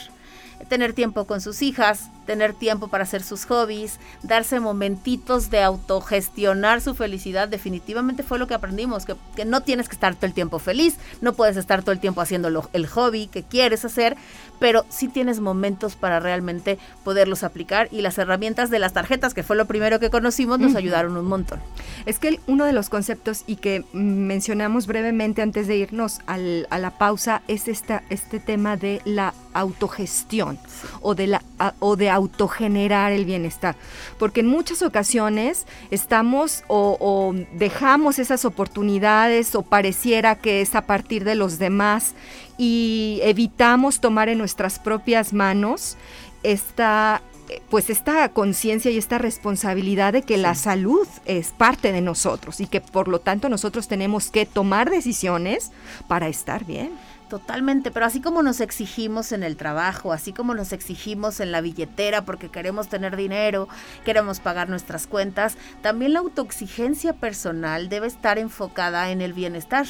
Tener tiempo con sus hijas, tener tiempo para hacer sus hobbies, darse momentitos de autogestionar su felicidad, definitivamente fue lo que aprendimos, que, que no tienes que estar todo el tiempo feliz, no puedes estar todo el tiempo haciendo el hobby que quieres hacer, pero sí tienes momentos para realmente poderlos aplicar y las herramientas de las tarjetas, que fue lo primero que conocimos, nos ayudaron un montón. Es que uno de los conceptos y que mencionamos brevemente antes de irnos al, a la pausa es esta, este tema de la autogestión o de, la, o de autogenerar el bienestar. Porque en muchas ocasiones estamos o, o dejamos esas oportunidades o pareciera que es a partir de los demás y evitamos tomar en nuestras propias manos esta pues esta conciencia y esta responsabilidad de que la salud es parte de nosotros y que por lo tanto nosotros tenemos que tomar decisiones para estar bien. Totalmente, pero así como nos exigimos en el trabajo, así como nos exigimos en la billetera porque queremos tener dinero, queremos pagar nuestras cuentas, también la autoexigencia personal debe estar enfocada en el bienestar.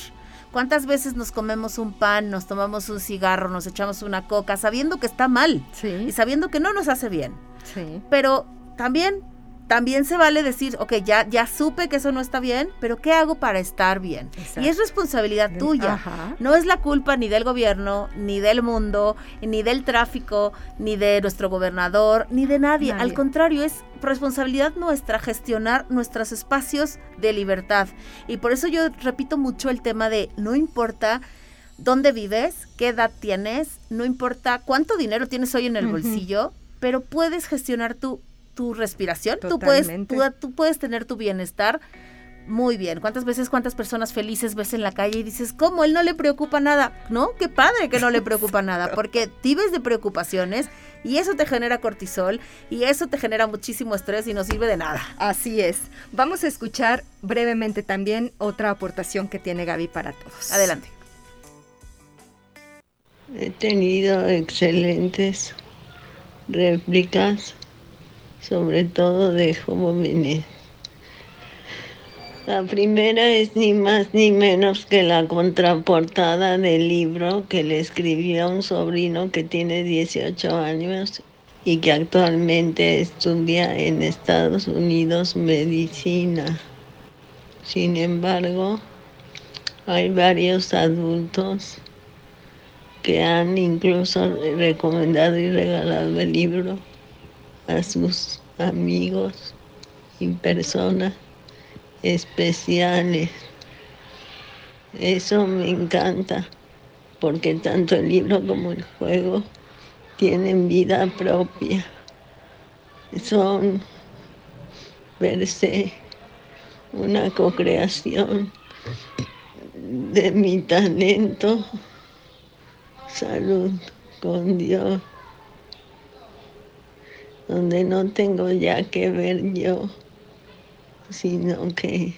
¿Cuántas veces nos comemos un pan, nos tomamos un cigarro, nos echamos una coca, sabiendo que está mal y sabiendo que no nos hace bien? Sí. Pero también también se vale decir, ok, ya, ya supe que eso no está bien, pero ¿qué hago para estar bien? Y es responsabilidad tuya. No es la culpa ni del gobierno, ni del mundo, ni del tráfico, ni de nuestro gobernador, ni de nadie. Al contrario, es responsabilidad nuestra gestionar nuestros espacios de libertad. Y por eso yo repito mucho el tema de no importa dónde vives, qué edad tienes, no importa cuánto dinero tienes hoy en el bolsillo, pero puedes gestionar tu tu respiración, tú puedes, tú, puedes tener tu bienestar muy bien. ¿Cuántas veces, cuántas personas felices ves en la calle y dices, ¿cómo? Él no le preocupa nada. ¿No? Qué padre que no le preocupa nada, porque vives de preocupaciones y eso te genera cortisol y eso te genera muchísimo estrés y no sirve de nada. Así es. Vamos a escuchar brevemente también otra aportación que tiene Gaby para todos. Adelante. He tenido excelentes réplicas sobre todo de jóvenes. La primera es ni más ni menos que la contraportada del libro que le escribió a un sobrino que tiene 18 años y que actualmente estudia en Estados Unidos medicina. Sin embargo, hay varios adultos que han incluso recomendado y regalado el libro a sus amigos y personas especiales. Eso me encanta, porque tanto el libro como el juego tienen vida propia. Son per se una co-creación de mi talento, salud con Dios donde no tengo ya que ver yo, sino que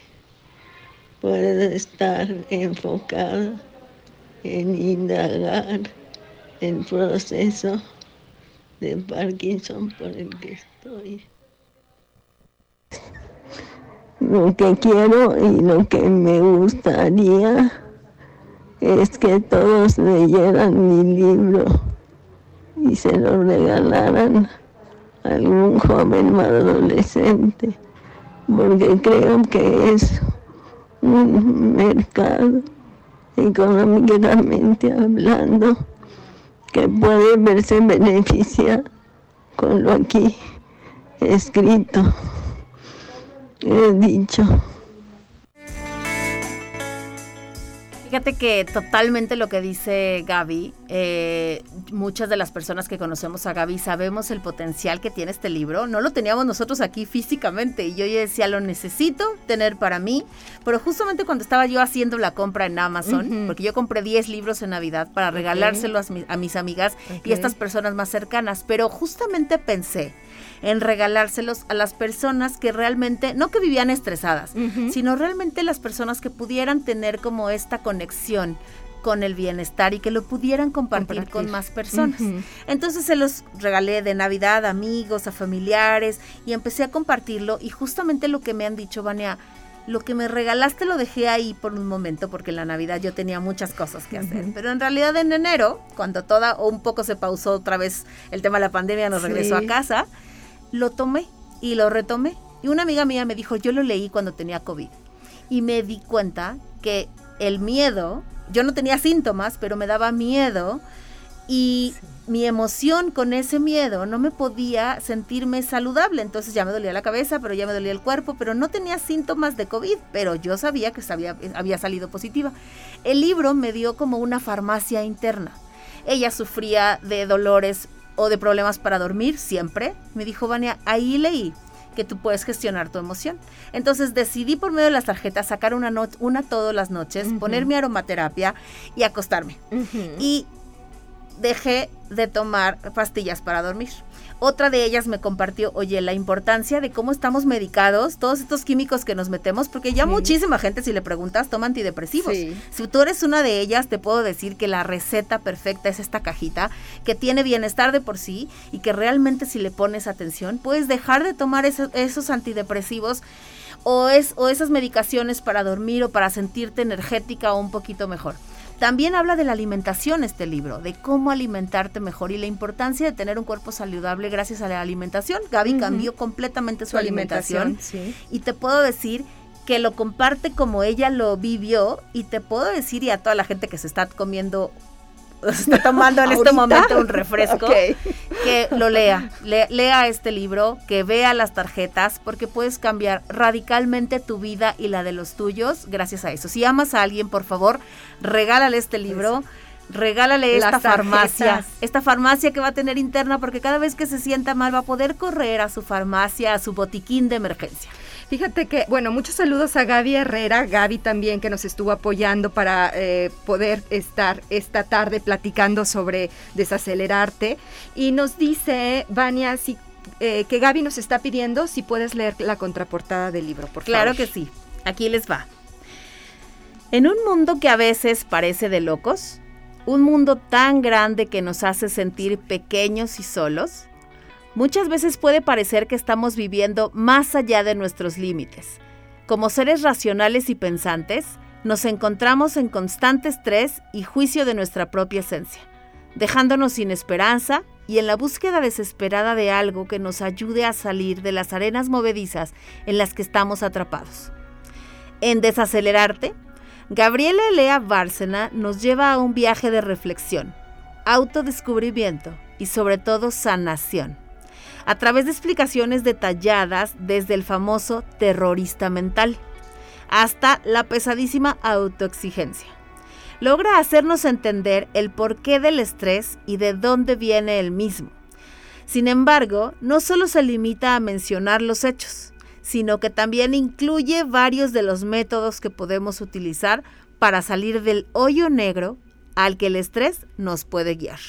puedo estar enfocada en indagar el proceso de Parkinson por el que estoy. Lo que quiero y lo que me gustaría es que todos leyeran mi libro y se lo regalaran algún joven o adolescente, porque creo que es un mercado económicamente hablando que puede verse beneficiado con lo aquí escrito, he dicho. Fíjate que totalmente lo que dice Gaby, eh, muchas de las personas que conocemos a Gaby sabemos el potencial que tiene este libro. No lo teníamos nosotros aquí físicamente y yo ya decía, lo necesito tener para mí, pero justamente cuando estaba yo haciendo la compra en Amazon, porque yo compré 10 libros en Navidad para regalárselo a, mis amigas y a estas personas más cercanas, pero justamente pensé, en regalárselos a las personas que realmente, no que vivían estresadas, sino realmente las personas que pudieran tener como esta conexión con el bienestar y que lo pudieran compartir, con más personas. Entonces se los regalé de Navidad a amigos, a familiares y empecé a compartirlo y justamente lo que me han dicho, Vania, lo que me regalaste lo dejé ahí por un momento porque en la Navidad yo tenía muchas cosas que hacer. Pero en realidad en enero, cuando toda o un poco se pausó otra vez el tema de la pandemia, nos regresó a casa, lo tomé y lo retomé. Y una amiga mía me dijo, yo lo leí cuando tenía COVID. Y me di cuenta que el miedo, yo no tenía síntomas, pero me daba miedo y mi emoción con ese miedo no me podía sentirme saludable. Entonces ya me dolía la cabeza, pero ya me dolía el cuerpo, pero no tenía síntomas de COVID, pero yo sabía que había, había salido positiva. El libro me dio como una farmacia interna. Ella sufría de dolores o de problemas para dormir siempre. Me dijo, Vania, ahí leí que tú puedes gestionar tu emoción. Entonces decidí por medio de las tarjetas sacar una, una todas las noches, poner mi aromaterapia y acostarme. Y dejé de tomar pastillas para dormir. Otra de ellas me compartió, oye, la importancia de cómo estamos medicados, todos estos químicos que nos metemos, porque ya muchísima gente, si le preguntas, toma antidepresivos. Si tú eres una de ellas, te puedo decir que la receta perfecta es esta cajita, que tiene bienestar de por sí y que realmente si le pones atención, puedes dejar de tomar esos antidepresivos o, es, o esas medicaciones para dormir o para sentirte energética o un poquito mejor. También habla de la alimentación este libro, de cómo alimentarte mejor y la importancia de tener un cuerpo saludable gracias a la alimentación. Gaby cambió completamente su, alimentación, y te puedo decir que lo comparte como ella lo vivió y te puedo decir y a toda la gente que se está comiendo está tomando en este momento un refresco, que lo lea, lea este libro, que vea las tarjetas, porque puedes cambiar radicalmente tu vida y la de los tuyos gracias a eso. Si amas a alguien, por favor, regálale este libro. regálale esta farmacia, esta farmacia que va a tener interna porque cada vez que se sienta mal va a poder correr a su farmacia, a su botiquín de emergencia. Fíjate que, bueno, muchos saludos a Gaby Herrera, Gaby también que nos estuvo apoyando para eh, poder estar esta tarde platicando sobre desacelerarte. Y nos dice, Vania, si, eh, que Gaby nos está pidiendo si puedes leer la contraportada del libro, por claro Claro que sí, aquí les va. En un mundo que a veces parece de locos, un mundo tan grande que nos hace sentir pequeños y solos, Muchas veces puede parecer que estamos viviendo más allá de nuestros límites. Como seres racionales y pensantes, nos encontramos en constante estrés y juicio de nuestra propia esencia, dejándonos sin esperanza y en la búsqueda desesperada de algo que nos ayude a salir de las arenas movedizas en las que estamos atrapados. En Desacelerarte, Gabriela Elea Bárcena nos lleva a un viaje de reflexión, autodescubrimiento y sobre todo sanación a través de explicaciones detalladas desde el famoso terrorista mental hasta la pesadísima autoexigencia. Logra hacernos entender el porqué del estrés y de dónde viene el mismo. Sin embargo, no solo se limita a mencionar los hechos, sino que también incluye varios de los métodos que podemos utilizar para salir del hoyo negro al que el estrés nos puede guiar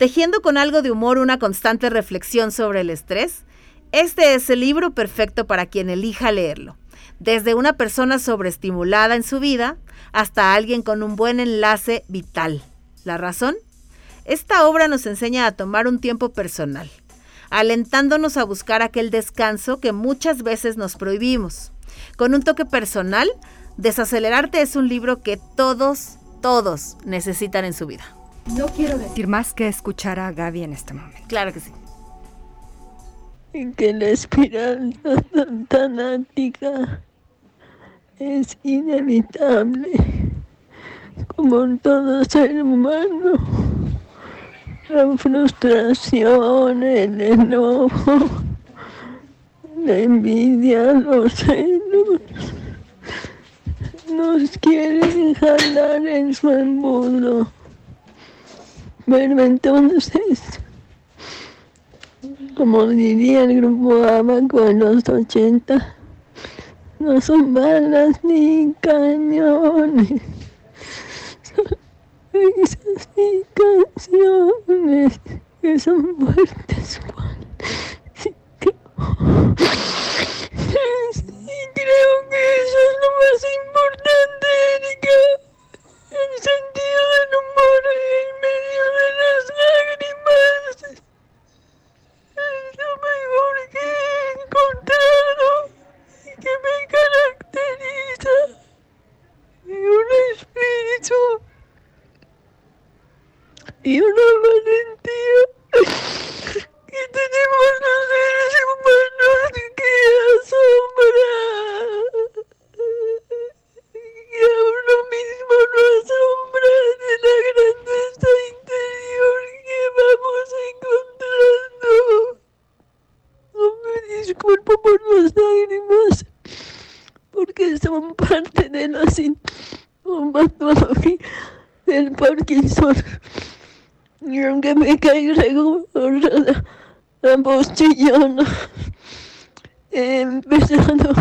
tejiendo con algo de humor una constante reflexión sobre el estrés, este es el libro perfecto para quien elija leerlo, desde una persona sobreestimulada en su vida hasta alguien con un buen enlace vital. ¿La razón? Esta obra nos enseña a tomar un tiempo personal, alentándonos a buscar aquel descanso que muchas veces nos prohibimos. Con un toque personal, Desacelerarte es un libro que todos, todos necesitan en su vida. No quiero decir más que escuchar a Gaby en este momento. Claro que sí. En que la espiral tanática es inevitable, como todo ser humano. La frustración, el enojo, la envidia, los celos, nos quieren jalar en su embudo bueno, entonces, como diría el grupo Abaco en los 80, no son balas ni cañones, son risas y canciones que son fuertes. Sí, creo que eso es lo más importante, Erika el sentido del humor en medio de las lágrimas. Es lo mejor que he encontrado y que me caracteriza. Y un espíritu y una valentía que tenemos los seres humanos que asombra. Y a uno mismo lo asombra de la grandeza interior que vamos encontrando. No me disculpo por las lágrimas, porque son parte de la sintomatología del Parkinson. Y aunque me caiga la, la he empezado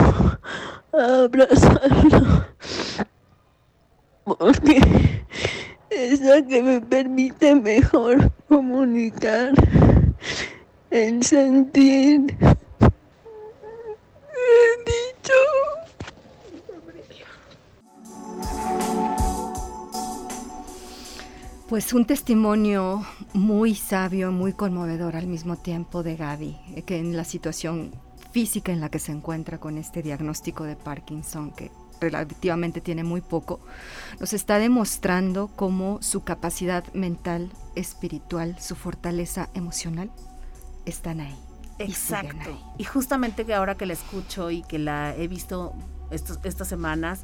a abrazarlo, porque es la que me permite mejor comunicar el sentir. He dicho. Pues un testimonio muy sabio, muy conmovedor al mismo tiempo de Gaby, eh, que en la situación física en la que se encuentra con este diagnóstico de Parkinson, que relativamente tiene muy poco, nos está demostrando cómo su capacidad mental, espiritual, su fortaleza emocional están ahí. Exacto. Y, justamente que ahora que la escucho y que la he visto estas semanas,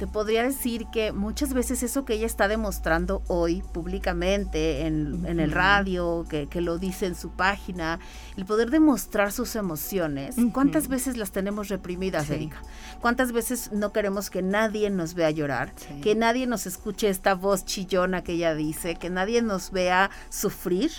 te podría decir que muchas veces eso que ella está demostrando hoy públicamente en, el radio, que, lo dice en su página, el poder demostrar sus emociones, ¿cuántas veces las tenemos reprimidas, Erika? ¿Cuántas veces no queremos que nadie nos vea llorar, que nadie nos escuche esta voz chillona que ella dice, que nadie nos vea sufrir?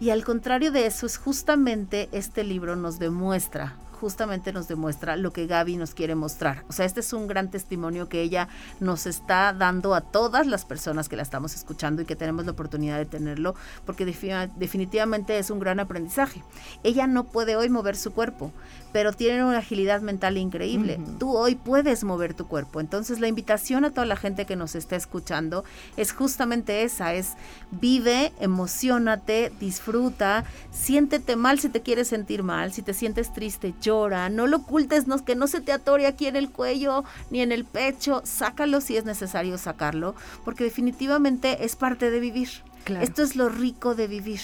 Y al contrario de eso es justamente este libro nos demuestra justamente nos demuestra lo que Gaby nos quiere mostrar. O sea, este es un gran testimonio que ella nos está dando a todas las personas que la estamos escuchando y que tenemos la oportunidad de tenerlo, porque definitivamente es un gran aprendizaje. Ella no puede hoy mover su cuerpo, pero tiene una agilidad mental increíble. Tú hoy puedes mover tu cuerpo. Entonces la invitación a toda la gente que nos está escuchando es justamente esa, es vive, emocionate, disfruta, siéntete mal si te quieres sentir mal, si te sientes triste, yo no lo ocultes, no, que no se te atore aquí en el cuello ni en el pecho, sácalo si es necesario sacarlo, porque definitivamente es parte de vivir. Esto es lo rico de vivir.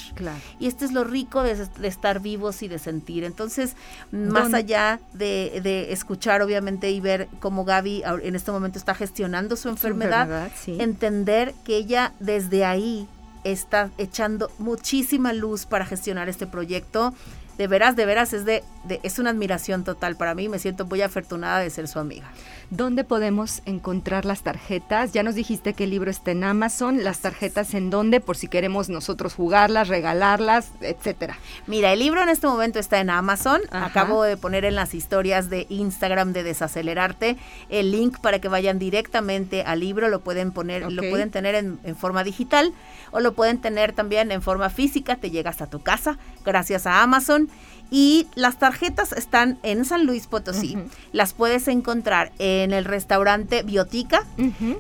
Y esto es lo rico de, estar vivos y de sentir. Entonces, más allá de, escuchar, obviamente, y ver cómo Gaby en este momento está gestionando su enfermedad, entender que ella desde ahí está echando muchísima luz para gestionar este proyecto de veras, de veras, es, de, es una admiración total para mí. Me siento muy afortunada de ser su amiga. ¿Dónde podemos encontrar las tarjetas? Ya nos dijiste que el libro está en Amazon. ¿Las tarjetas en dónde? Por si queremos nosotros jugarlas, regalarlas, etcétera. Mira, el libro en este momento está en Amazon. Acabo de poner en las historias de Instagram de Desacelerarte el link para que vayan directamente al libro. Lo pueden poner, lo pueden tener en, en forma digital o lo pueden tener también en forma física. Te llega hasta tu casa gracias a Amazon. Y las tarjetas están en San Luis Potosí. Las puedes encontrar en el restaurante Biotica,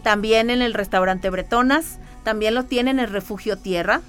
también en el restaurante Bretonas, también lo tienen en el Refugio Tierra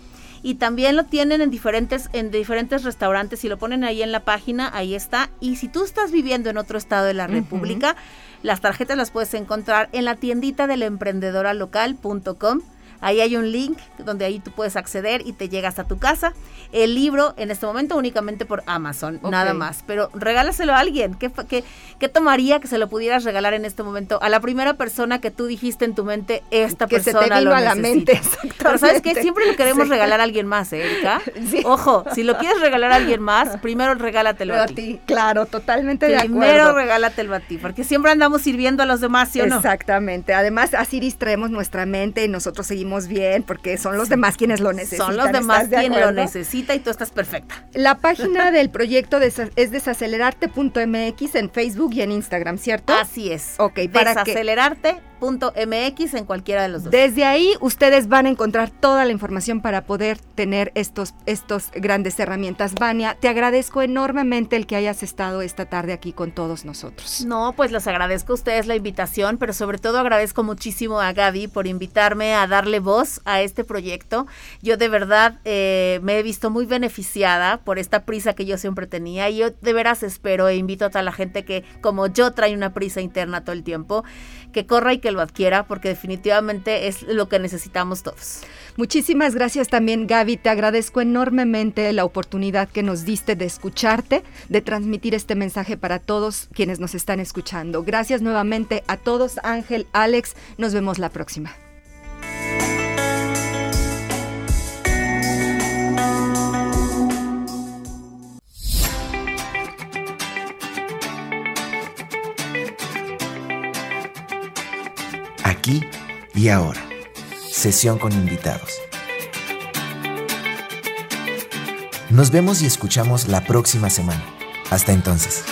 y también lo tienen en diferentes en diferentes restaurantes. Si lo ponen ahí en la página, ahí está. Y si tú estás viviendo en otro estado de la República, las tarjetas las puedes encontrar en la tiendita de la emprendedora local.com Ahí hay un link donde ahí tú puedes acceder y te llegas a tu casa. El libro en este momento únicamente por Amazon, nada más. Pero regálaselo a alguien. ¿Qué, ¿Qué, qué, tomaría que se lo pudieras regalar en este momento a la primera persona que tú dijiste en tu mente, esta persona se te vino a la mente? Pero sabes que siempre le queremos regalar a alguien más, ¿eh, Erika. Ojo, si lo quieres regalar a alguien más, primero regálatelo a, ti. Claro, totalmente de acuerdo. Primero regálatelo a ti, porque siempre andamos sirviendo a los demás, ¿sí o no? Exactamente. Además, así distraemos nuestra mente y nosotros seguimos bien porque son los demás quienes lo necesitan. Son los demás quienes lo necesitan y tú estás perfecta. La página del proyecto es desacelerarte.mx en Facebook y en Instagram, ¿cierto? Así es. Ok, para Desacelerarte mx en cualquiera de los dos. Desde ahí ustedes van a encontrar toda la información para poder tener estos, estos grandes herramientas. Vania, te agradezco enormemente el que hayas estado esta tarde aquí con todos nosotros. No, pues les agradezco a ustedes la invitación, pero sobre todo agradezco muchísimo a Gaby por invitarme a darle voz a este proyecto. Yo de verdad eh, me he visto muy beneficiada por esta prisa que yo siempre tenía y yo de veras espero e invito a toda la gente que como yo trae una prisa interna todo el tiempo, que corra y que lo adquiera porque definitivamente es lo que necesitamos todos. Muchísimas gracias también Gaby, te agradezco enormemente la oportunidad que nos diste de escucharte, de transmitir este mensaje para todos quienes nos están escuchando. Gracias nuevamente a todos, Ángel, Alex, nos vemos la próxima. Aquí y ahora. Sesión con invitados. Nos vemos y escuchamos la próxima semana. Hasta entonces.